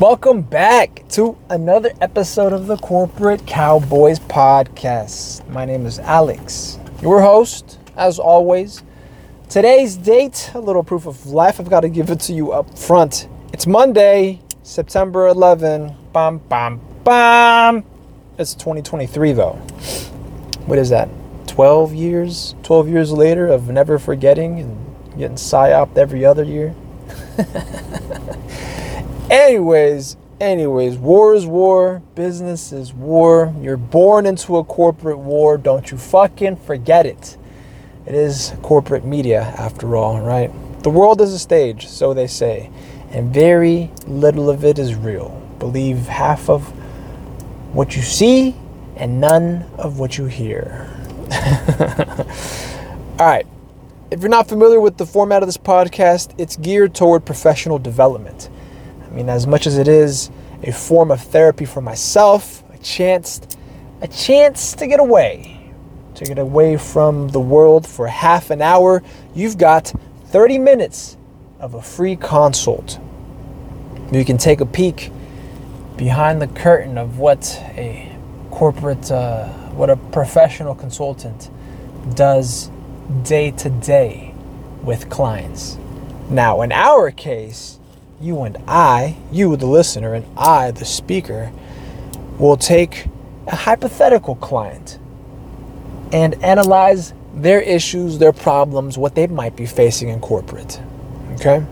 Welcome back to another episode of the Corporate Cowboys Podcast. My name is Alex, your host, as always. Today's date, a little proof of life. I've got to give it to you up front. It's Monday, September 11. Bam, bam, bam. It's 2023, though. What is that? 12 years? 12 years later of never forgetting and getting psyoped every other year? anyways, anyways, war is war, business is war. You're born into a corporate war. Don't you fucking forget it. It is corporate media, after all, right? The world is a stage, so they say, and very little of it is real. Believe half of what you see and none of what you hear. all right. If you're not familiar with the format of this podcast, it's geared toward professional development. I mean, as much as it is a form of therapy for myself, a chance, a chance to get away, to get away from the world for half an hour, you've got 30 minutes of a free consult. You can take a peek behind the curtain of what a corporate, uh, what a professional consultant does day to day with clients. Now, in our case, you and I, you the listener, and I, the speaker, will take a hypothetical client and analyze their issues, their problems, what they might be facing in corporate. Okay?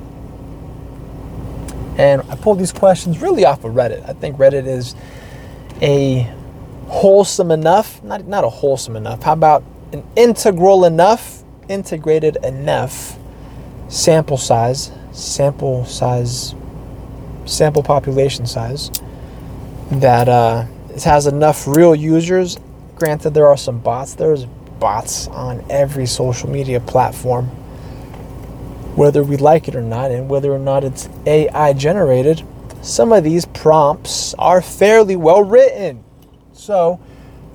And I pulled these questions really off of Reddit. I think Reddit is a wholesome enough, not, not a wholesome enough, how about an integral enough, integrated enough sample size, sample size, sample population size that uh, it has enough real users. Granted, there are some bots. There's bots on every social media platform, whether we like it or not, and whether or not it's AI generated. Some of these prompts are fairly well written. So,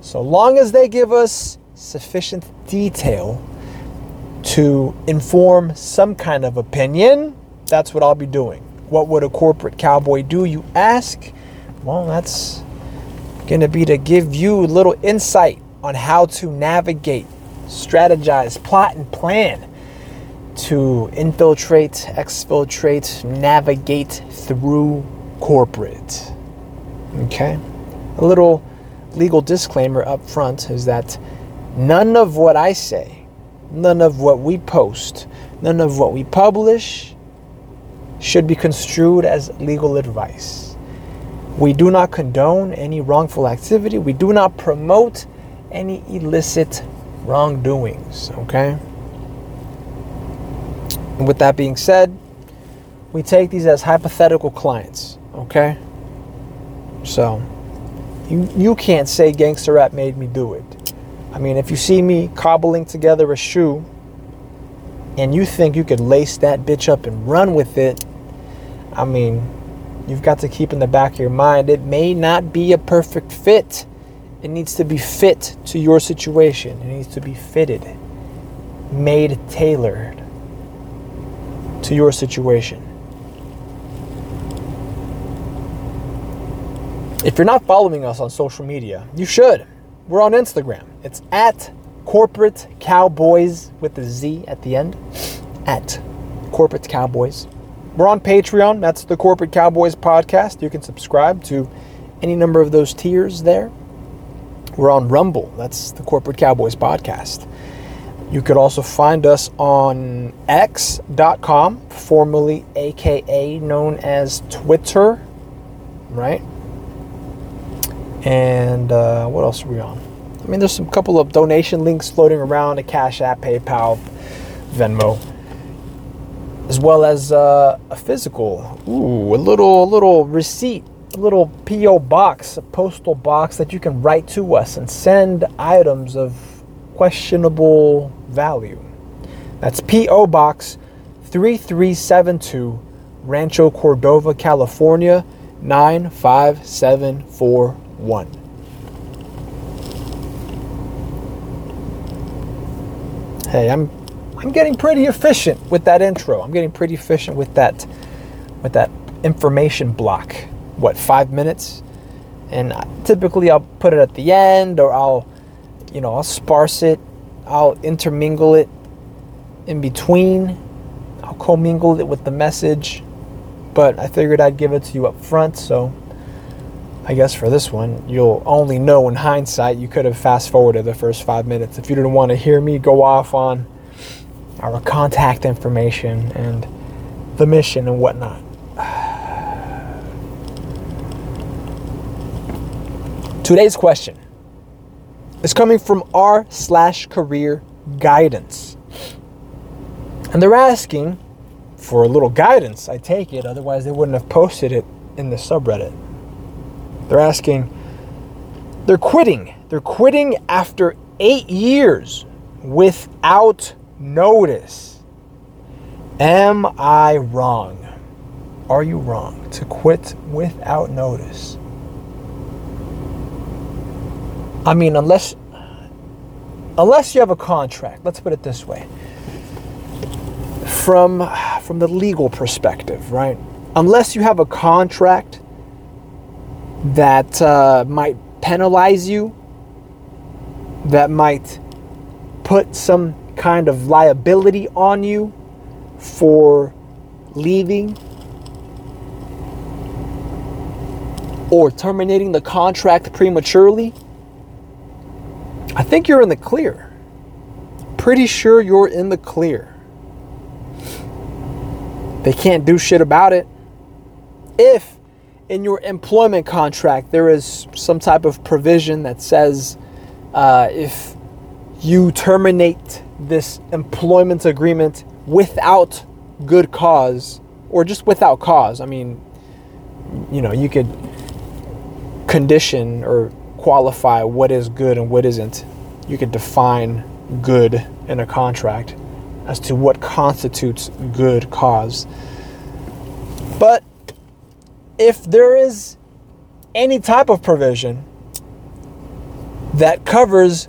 so long as they give us sufficient detail to inform some kind of opinion, that's what I'll be doing. What would a corporate cowboy do, you ask? Well, that's going to be to give you a little insight on how to navigate, strategize, plot, and plan to infiltrate, exfiltrate, navigate through corporate. Okay? A little legal disclaimer up front is that none of what I say, none of what we post, none of what we publish should be construed as legal advice. We do not condone any wrongful activity. We do not promote any illicit wrongdoings, okay? And with that being said, we take these as hypothetical clients, okay? So, you, you can't say gangster rap made me do it. I mean, if you see me cobbling together a shoe and you think you could lace that bitch up and run with it, I mean, you've got to keep in the back of your mind it may not be a perfect fit. It needs to be fit to your situation, it needs to be fitted, made tailored to your situation. If you're not following us on social media, you should. We're on Instagram. It's at Corporate Cowboys with the Z at the end. At Corporate Cowboys. We're on Patreon. That's the Corporate Cowboys podcast. You can subscribe to any number of those tiers there. We're on Rumble. That's the Corporate Cowboys podcast. You could also find us on X.com, formerly AKA known as Twitter, right? And uh, what else are we on? I mean, there's some couple of donation links floating around: a Cash App, PayPal, Venmo, as well as uh, a physical, ooh, a little, a little receipt, a little PO box, a postal box that you can write to us and send items of questionable value. That's PO Box 3372, Rancho Cordova, California 95741. Hey, I'm I'm getting pretty efficient with that intro. I'm getting pretty efficient with that with that information block. what five minutes, and typically I'll put it at the end or I'll, you know, I'll sparse it, I'll intermingle it in between, I'll commingle it with the message, but I figured I'd give it to you up front, so. I guess for this one, you'll only know in hindsight you could have fast forwarded the first five minutes. If you didn't want to hear me go off on our contact information and the mission and whatnot. Today's question is coming from r slash career guidance. And they're asking for a little guidance, I take it, otherwise they wouldn't have posted it in the subreddit. They're asking, they're quitting. They're quitting after eight years without notice. Am I wrong? Are you wrong to quit without notice? I mean, unless unless you have a contract. Let's put it this way. From from the legal perspective, right? Unless you have a contract that uh, might penalize you, that might put some kind of liability on you for leaving or terminating the contract prematurely, I think you're in the clear. Pretty sure you're in the clear. They can't do shit about it. If in your employment contract there is some type of provision that says uh, if you terminate this employment agreement without good cause or just without cause, I mean, you know, you could condition or qualify what is good and what isn't. You could define good in a contract as to what constitutes good cause. But if there is any type of provision that covers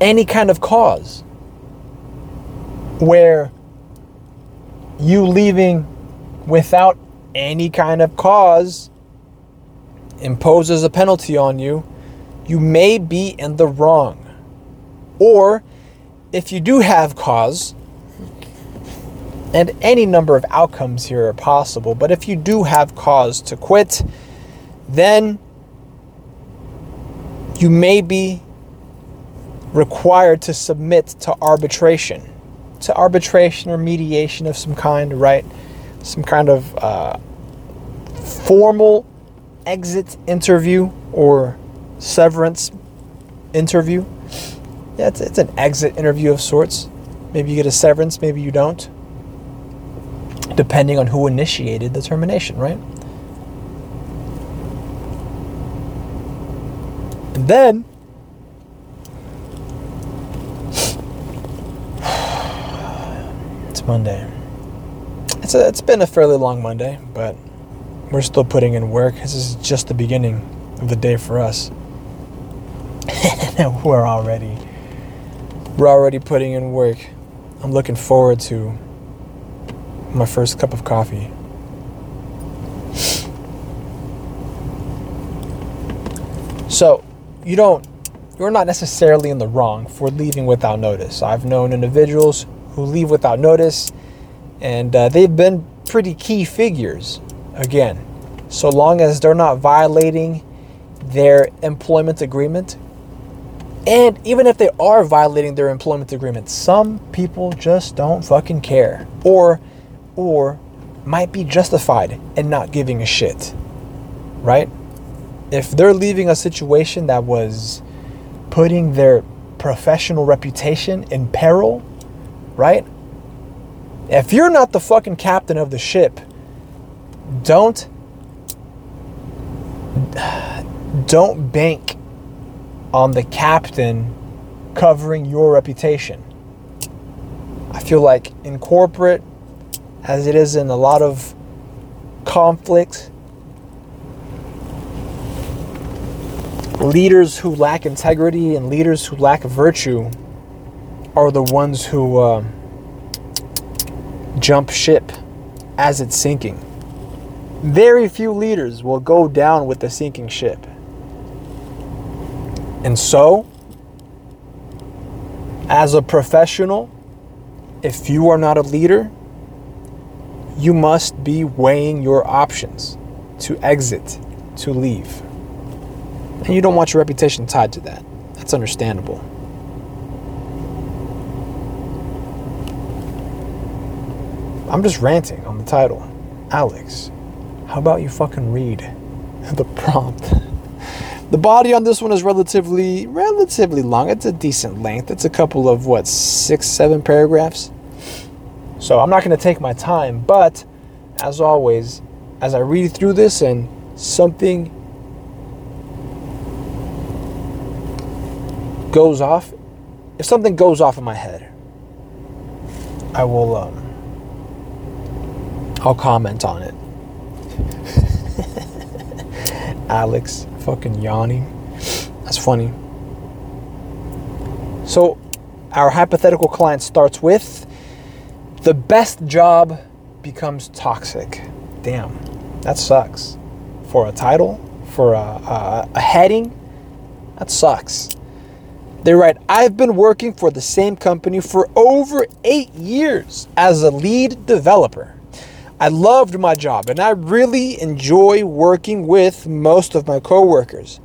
any kind of cause where you leaving without any kind of cause imposes a penalty on you, you may be in the wrong. Or if you do have cause, and any number of outcomes here are possible, but if you do have cause to quit, then you may be required to submit to arbitration, to arbitration or mediation of some kind, right? Some kind of uh, formal exit interview or severance interview. Yeah, it's, it's an exit interview of sorts. Maybe you get a severance, maybe you don't. Depending on who initiated the termination, right? And then Monday. It's a, it's been a fairly long Monday, but we're still putting in work. This is just the beginning of the day for us. we're already we're already putting in work. I'm looking forward to my first cup of coffee. So, you don't you're not necessarily in the wrong for leaving without notice. I've known individuals who leave without notice and uh, they've been pretty key figures again, so long as they're not violating their employment agreement. And even if they are violating their employment agreement, some people just don't fucking care. Or or might be justified in not giving a shit. Right? If they're leaving a situation that was putting their professional reputation in peril, right? If you're not the fucking captain of the ship, don't don't bank on the captain covering your reputation. I feel like in corporate, as it is in a lot of conflict, leaders who lack integrity and leaders who lack virtue are the ones who uh, jump ship as it's sinking. very few leaders will go down with the sinking ship. And so, as a professional, if you are not a leader, you must be weighing your options to exit, to leave. And you don't want your reputation tied to that. That's understandable. I'm just ranting on the title. Alex, how about you fucking read the prompt? The body on this one is relatively relatively long. It's a decent length. It's a couple of what, 6 7 paragraphs. So I'm not going to take my time, but as always, as I read through this and something goes off, if something goes off in my head, I will um, I'll comment on it. Alex fucking yawning. That's funny. So, our hypothetical client starts with the best job becomes toxic. Damn, that sucks. For a title, for a, a, a heading, that sucks. They write, I've been working for the same company for over eight years as a lead developer. I loved my job and I really enjoy working with most of my coworkers.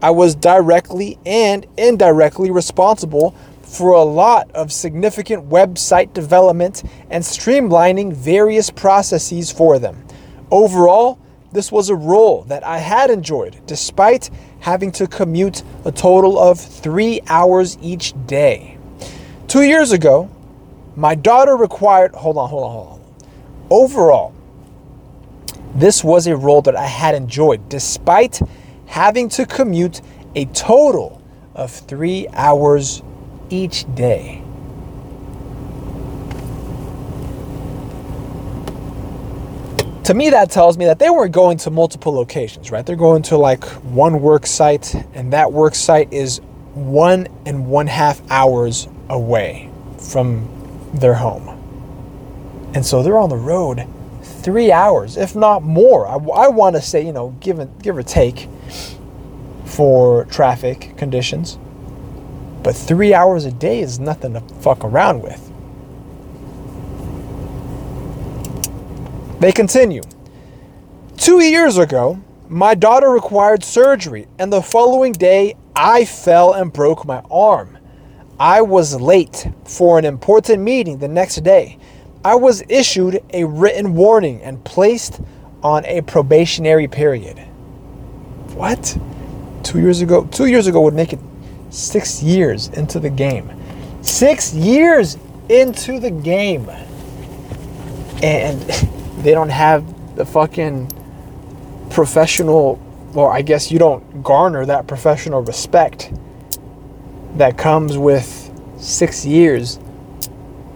I was directly and indirectly responsible for a lot of significant website development and streamlining various processes for them. Overall, this was a role that I had enjoyed despite having to commute a total of three hours each day. Two years ago, my daughter required, hold on, hold on, hold on Overall, this was a role that I had enjoyed despite having to commute a total of three hours each day. To me, that tells me that they weren't going to multiple locations, right? They're going to like one work site, and that work site is one and one half hours away from their home. And so they're on the road three hours, if not more. I, I want to say, you know, give, give or take for traffic conditions. But three hours a day is nothing to fuck around with. They continue. Two years ago, my daughter required surgery, and the following day, I fell and broke my arm. I was late for an important meeting the next day. I was issued a written warning and placed on a probationary period. What? Two years ago, two years ago would make it six years into the game. Six years into the game. And they don't have the fucking professional, or I guess you don't garner that professional respect that comes with six years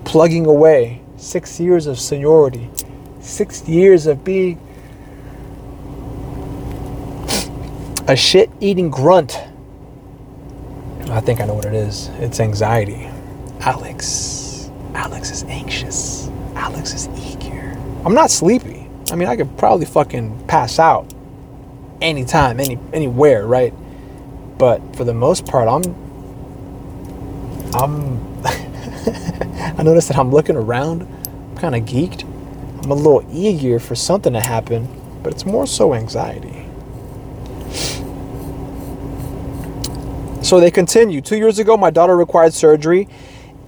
plugging away six years of seniority, six years of being a shit eating grunt. I think I know what it is. It's anxiety. Alex. Alex is anxious. Alex is eager. I'm not sleepy. I mean, I could probably fucking pass out anytime, any anywhere, right? But for the most part, I'm I'm I noticed that I'm looking around, I'm kind of geeked. I'm a little eager for something to happen, but it's more so anxiety. So they continue. Two years ago, my daughter required surgery,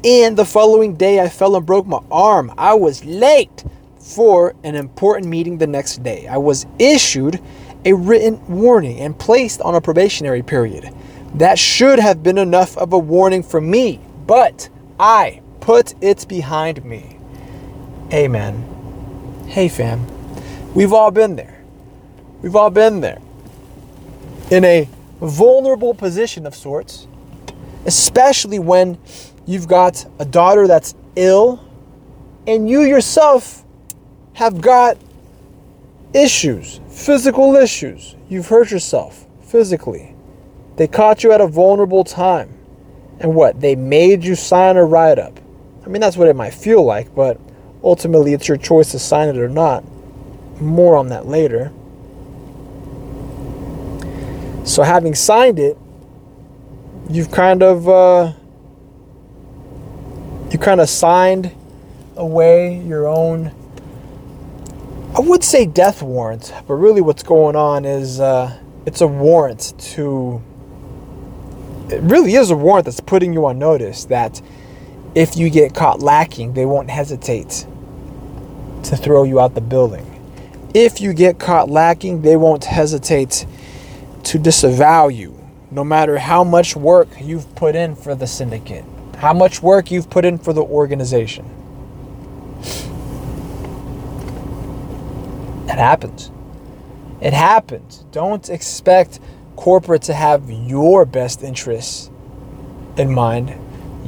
and the following day, I fell and broke my arm. I was late for an important meeting the next day. I was issued a written warning and placed on a probationary period. That should have been enough of a warning for me, but I put it behind me. Amen. Hey, fam. We've all been there. We've all been there. In a vulnerable position of sorts, especially when you've got a daughter that's ill and you yourself have got issues, physical issues. You've hurt yourself physically. They caught you at a vulnerable time. And what? They made you sign a write up. I mean, that's what it might feel like, but ultimately it's your choice to sign it or not. more on that later. So, having signed it, you've kind of uh, you kind of signed away your own. I would say death warrant, but really, what's going on is uh, it's a warrant to. It really is a warrant that's putting you on notice that if you get caught lacking, they won't hesitate to throw you out the building. If you get caught lacking, they won't hesitate to disavow you, no matter how much work you've put in for the syndicate, how much work you've put in for the organization. It happens. It happens. Don't expect corporate to have your best interests in mind.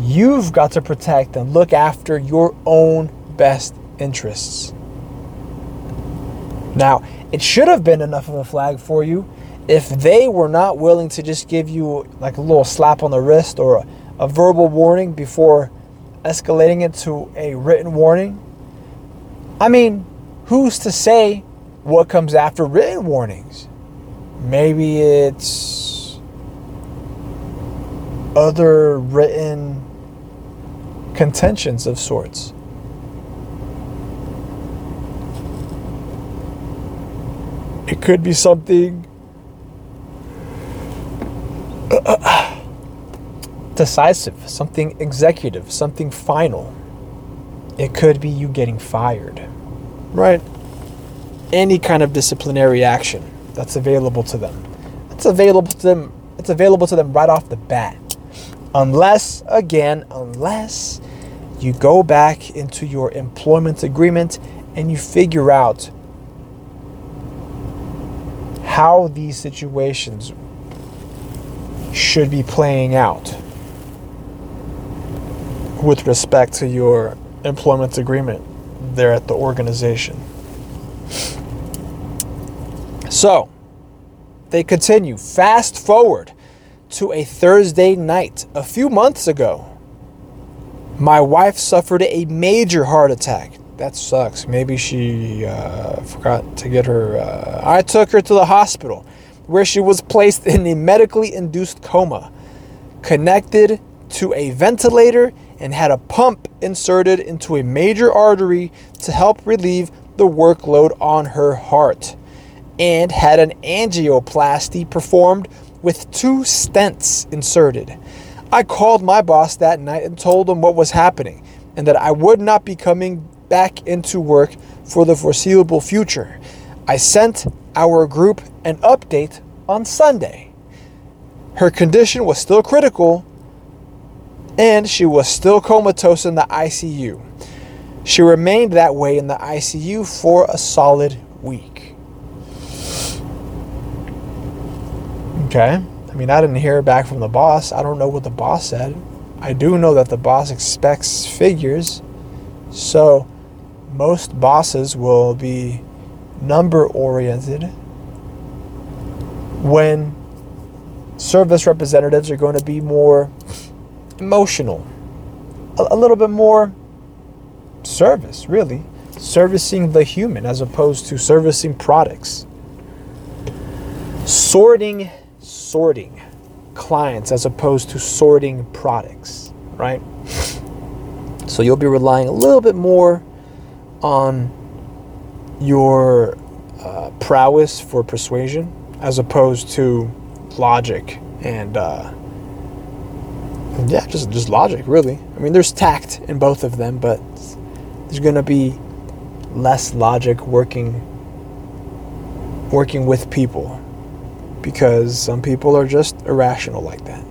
You've got to protect and look after your own best interests. Now, it should have been enough of a flag for you if they were not willing to just give you like a little slap on the wrist or a, a verbal warning before escalating it to a written warning. I mean, who's to say what comes after written warnings? Maybe it's other written contentions of sorts. It could be something decisive, something executive, something final. It could be you getting fired, right? Any kind of disciplinary action that's available to them. It's available to them. It's available to them right off the bat. Unless, again, unless you go back into your employment agreement and you figure out how these situations should be playing out with respect to your employment agreement there at the organization. So, they continue. Fast forward to a Thursday night a few months ago. My wife suffered a major heart attack. That sucks. Maybe she uh, forgot to get her. Uh, I took her to the hospital where she was placed in a medically induced coma, connected to a ventilator, and had a pump inserted into a major artery to help relieve the workload on her heart, and had an angioplasty performed with two stents inserted. I called my boss that night and told him what was happening and that I would not be coming back into work for the foreseeable future. I sent our group an update on Sunday. Her condition was still critical and she was still comatose in the ICU. She remained that way in the ICU for a solid week. Okay. I mean, I didn't hear back from the boss. I don't know what the boss said. I do know that the boss expects figures. So, most bosses will be number oriented when service representatives are going to be more emotional, a, a little bit more service, really. Servicing the human as opposed to servicing products. Sorting, sorting clients as opposed to sorting products, right? So you'll be relying a little bit more on your uh, prowess for persuasion as opposed to logic and uh, yeah, just just logic, really. I mean, there's tact in both of them, but there's gonna be less logic working working with people because some people are just irrational like that.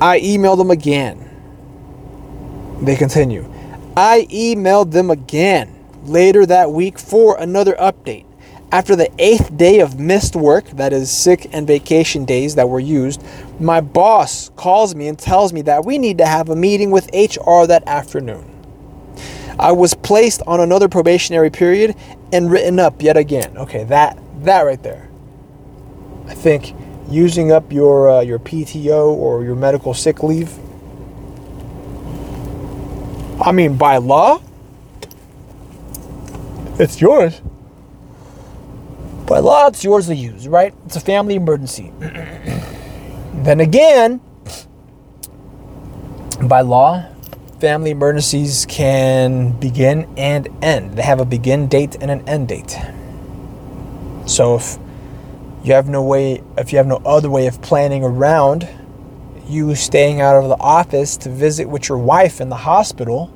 I emailed them again. They continue. I emailed them again later that week for another update. After the eighth day of missed work, that is sick and vacation days that were used, my boss calls me and tells me that we need to have a meeting with HR that afternoon. I was placed on another probationary period and written up yet again. Okay, that that right there. I think using up your uh, your PTO or your medical sick leave I mean, by law, It's yours. By law, it's yours to use, right? It's a family emergency. then again, by law, family emergencies can begin and end. They have a begin date and an end date. So if you have no way, if you have no other way of planning around you staying out of the office to visit with your wife in the hospital,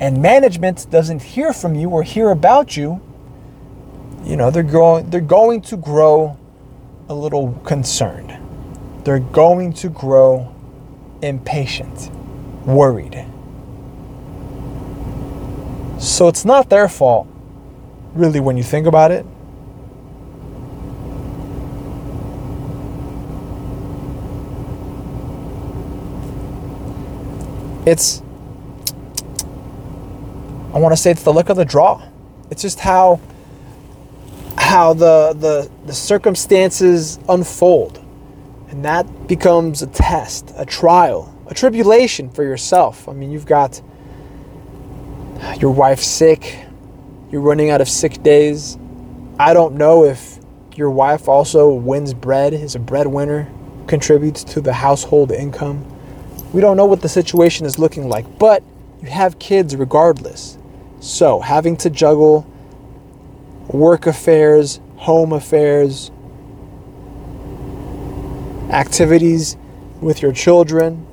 and management doesn't hear from you or hear about you, you know, they're going they're going to grow a little concerned. They're going to grow impatient, worried. So it's not their fault, really, when you think about it. It's, I want to say it's the luck of the draw. It's just how how the, the, the circumstances unfold. And that becomes a test, a trial, a tribulation for yourself. I mean, you've got your wife sick, you're running out of sick days. I don't know if your wife also wins bread, is a breadwinner, contributes to the household income. We don't know what the situation is looking like, but you have kids regardless. So, having to juggle work affairs, home affairs, activities with your children,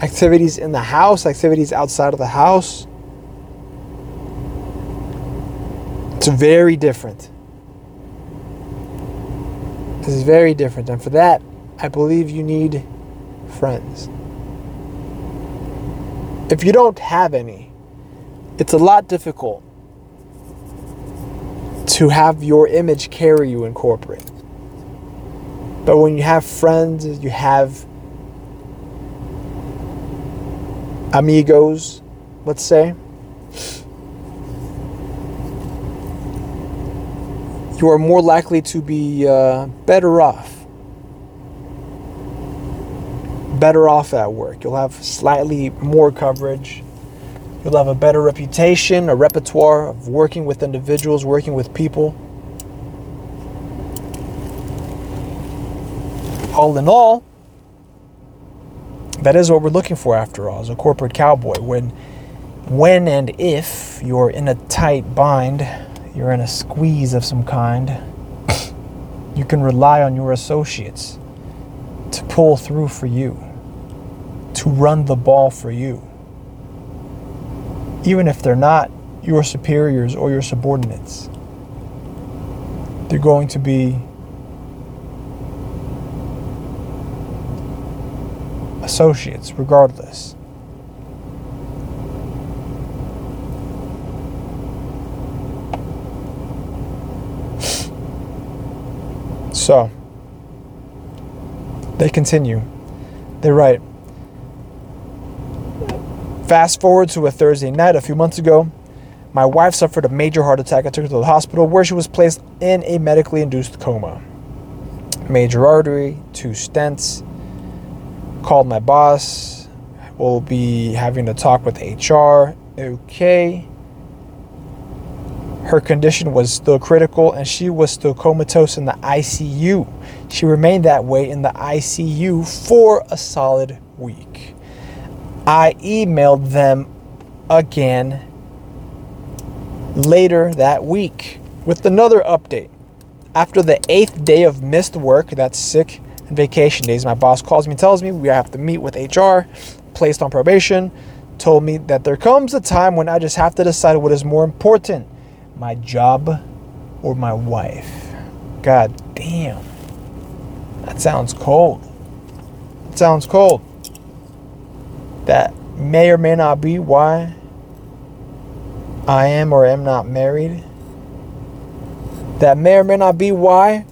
activities in the house, activities outside of the house. It's very different. It's very different. And for that, I believe you need friends. If you don't have any, it's a lot difficult to have your image carry you in corporate. But when you have friends, you have amigos, let's say, you are more likely to be uh, better off. Better off at work. You'll have slightly more coverage You'll have a better reputation, a repertoire of working with individuals, working with people. All in all, that is what we're looking for after all, as a corporate cowboy. When when and if you're in a tight bind, you're in a squeeze of some kind, you can rely on your associates to pull through for you, to run the ball for you even if they're not your superiors or your subordinates. They're going to be associates regardless. So, they continue. They write, Fast forward to a Thursday night a few months ago. My wife suffered a major heart attack. I took her to the hospital where she was placed in a medically induced coma. Major artery, two stents. Called my boss. We'll be having a talk with HR. Okay. Her condition was still critical and she was still comatose in the ICU. She remained that way in the ICU for a solid week. I emailed them again later that week with another update. After the eighth day of missed work, that's sick and vacation days, my boss calls me tells me we have to meet with HR, placed on probation, told me that there comes a time when I just have to decide what is more important my job or my wife. God damn. That sounds cold. Sounds cold that may or may not be why I am or am not married. That may or may not be why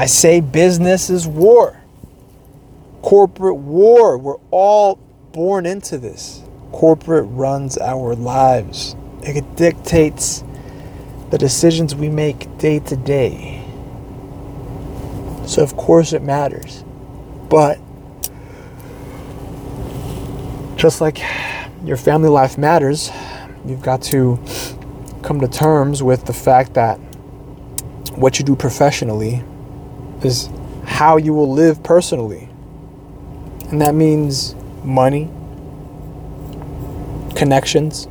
I say business is war. Corporate war. We're all born into this. Corporate runs our lives, it dictates the decisions we make day to day. So, of course, it matters. But just like your family life matters, you've got to come to terms with the fact that what you do professionally is how you will live personally. And that means money, connections,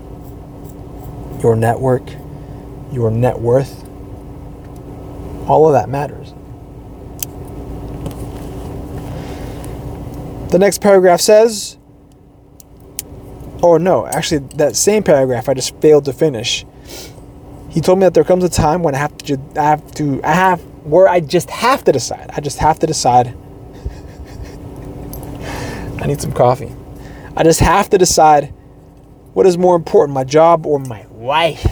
your network, your net worth. All of that matters. The next paragraph says, oh no, actually, that same paragraph I just failed to finish. He told me that there comes a time when I have to, I have to, I have, where I just have to decide. I just have to decide. I need some coffee. I just have to decide what is more important, my job or my wife.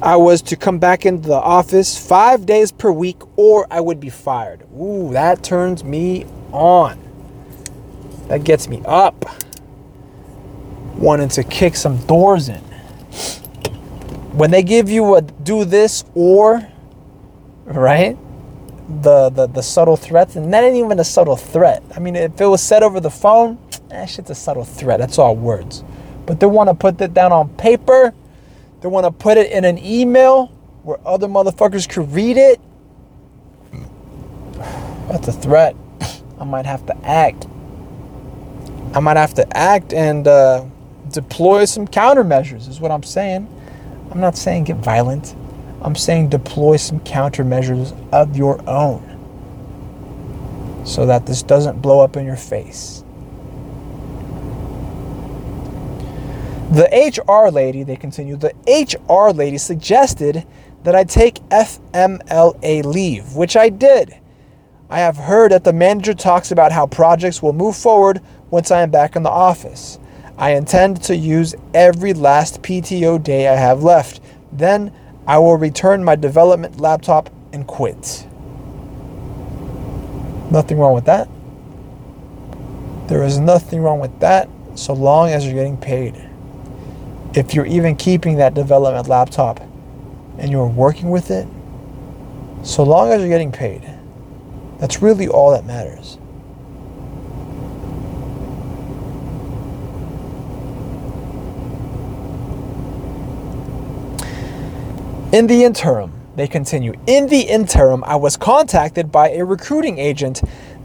I was to come back into the office five days per week or I would be fired. Ooh, that turns me on. That gets me up. Wanting to kick some doors in. When they give you a do this or, right? The, the the subtle threats, and that ain't even a subtle threat. I mean, if it was said over the phone, that shit's a subtle threat. That's all words. But they want to put that down on paper. They want to put it in an email where other motherfuckers could read it. That's a threat. I might have to act. I might have to act and uh, deploy some countermeasures, is what I'm saying. I'm not saying get violent. I'm saying deploy some countermeasures of your own so that this doesn't blow up in your face. The HR lady, they continue, the HR lady suggested that I take FMLA leave, which I did. I have heard that the manager talks about how projects will move forward once I am back in the office. I intend to use every last PTO day I have left. Then I will return my development laptop and quit. Nothing wrong with that. There is nothing wrong with that so long as you're getting paid. If you're even keeping that development laptop and you're working with it, so long as you're getting paid, that's really all that matters. In the interim, they continue, in the interim, I was contacted by a recruiting agent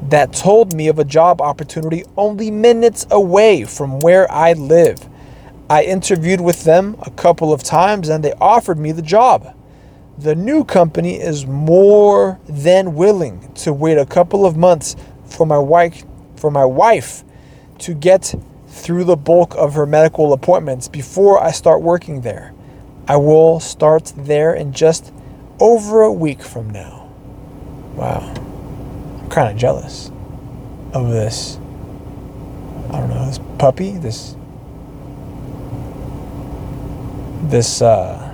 that told me of a job opportunity only minutes away from where I live. I interviewed with them a couple of times and they offered me the job. The new company is more than willing to wait a couple of months for my wife for my wife to get through the bulk of her medical appointments before I start working there. I will start there in just over a week from now. Wow. I'm kind of jealous of this. I don't know, this puppy, this. This, uh.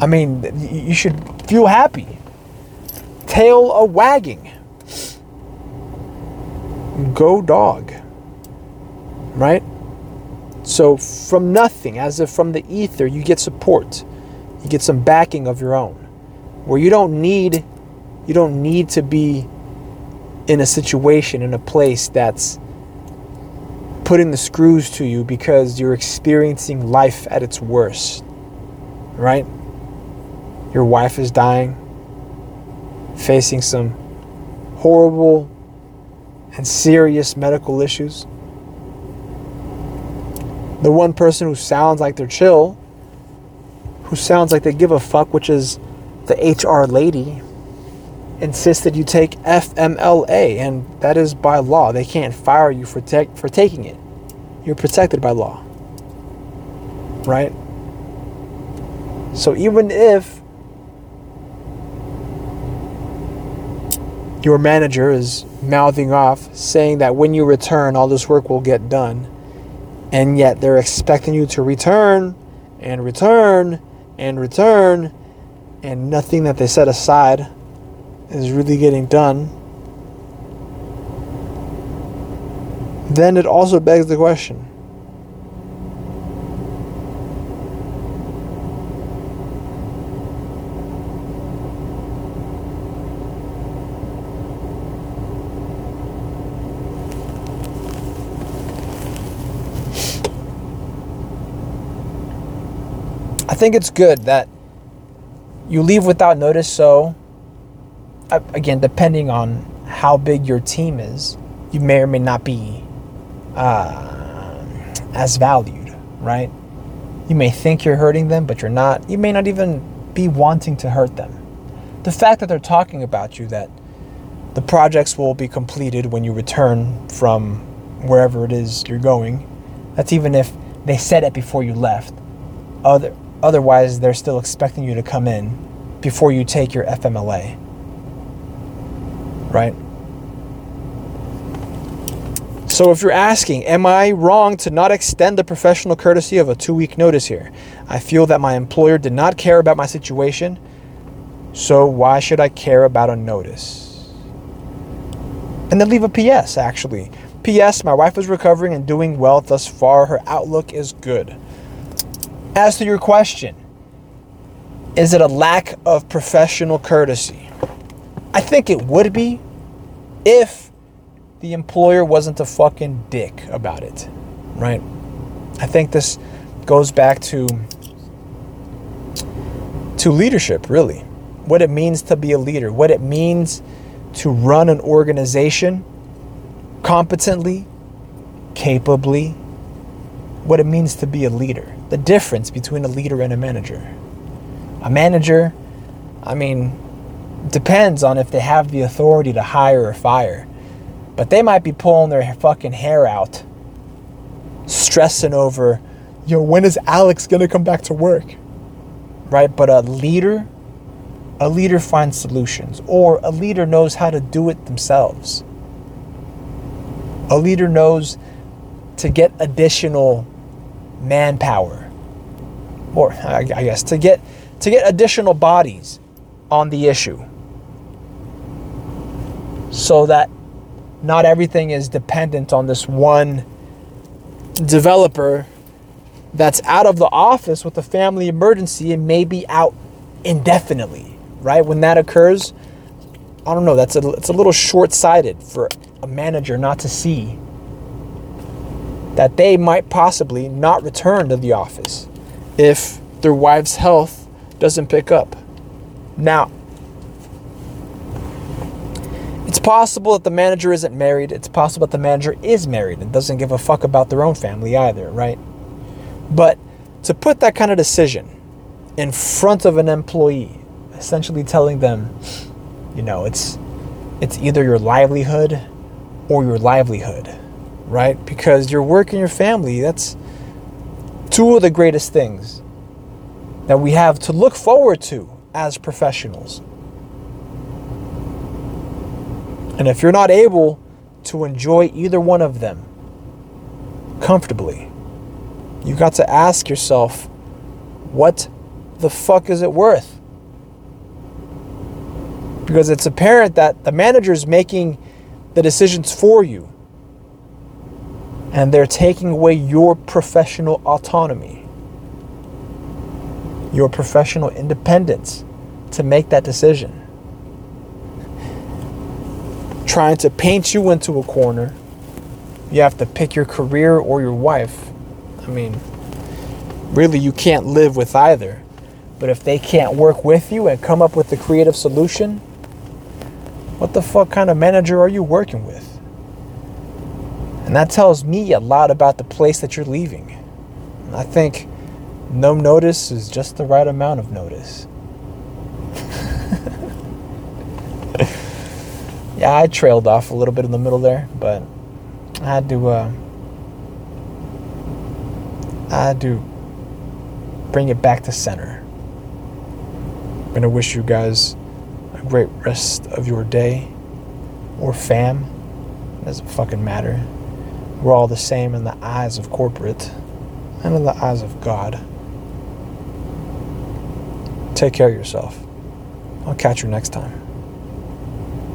I mean, you should feel happy. Tail a wagging. Go dog. So from nothing, as if from the ether, you get support. You get some backing of your own. Where you don't need you don't need to be in a situation in a place that's putting the screws to you because you're experiencing life at its worst. Right? Your wife is dying, facing some horrible and serious medical issues the one person who sounds like they're chill, who sounds like they give a fuck, which is the HR lady, insisted you take FMLA, and that is by law. They can't fire you for te- for taking it. You're protected by law. Right? So even if your manager is mouthing off saying that when you return all this work will get done, and yet they're expecting you to return and return and return, and nothing that they set aside is really getting done. Then it also begs the question think it's good that you leave without notice. So, uh, again, depending on how big your team is, you may or may not be uh, as valued, right? You may think you're hurting them, but you're not. You may not even be wanting to hurt them. The fact that they're talking about you, that the projects will be completed when you return from wherever it is you're going, that's even if they said it before you left. Other, otherwise, they're still expecting you to come in before you take your FMLA. Right? So, if you're asking, am I wrong to not extend the professional courtesy of a two week notice here? I feel that my employer did not care about my situation, so why should I care about a notice? And then leave a PS actually. P.S. My wife is recovering and doing well thus far. Her outlook is good. As to your question, is it a lack of professional courtesy? I think it would be if the employer wasn't a fucking dick about it, right? I think this goes back to to leadership, really. What it means to be a leader, what it means to run an organization competently, capably, what it means to be a leader. The difference between a leader and a manager. A manager, I mean, depends on if they have the authority to hire or fire. But they might be pulling their fucking hair out, stressing over, yo, when is Alex gonna come back to work? Right? But a leader, a leader finds solutions, or a leader knows how to do it themselves. A leader knows to get additional manpower, or I guess to get to get additional bodies on the issue, so that not everything is dependent on this one developer that's out of the office with a family emergency and may be out indefinitely, right? When that occurs, I don't know, that's a, it's a little short sighted for a manager not to see that they might possibly not return to the office if their wife's health doesn't pick up. Now, it's possible that the manager isn't married. It's possible that the manager is married and doesn't give a fuck about their own family either, right? But to put that kind of decision in front of an employee, essentially telling them, you know, it's it's either your livelihood or your livelihood, right? Because your work and your family, that's two of the greatest things that we have to look forward to as professionals. And if you're not able to enjoy either one of them comfortably, you got to ask yourself, what the fuck is it worth? Because it's apparent that the manager is making the decisions for you. And they're taking away your professional autonomy, your professional independence to make that decision. Trying to paint you into a corner, you have to pick your career or your wife. I mean, really, you can't live with either. But if they can't work with you and come up with a creative solution, what the fuck kind of manager are you working with? And that tells me a lot about the place that you're leaving. I think no notice is just the right amount of notice. yeah, I trailed off a little bit in the middle there, but I had to uh, I had to bring it back to center. I'm gonna wish you guys a great rest of your day or fam. It doesn't fucking matter. We're all the same in the eyes of corporate and in the eyes of God. Take care of yourself. I'll catch you next time.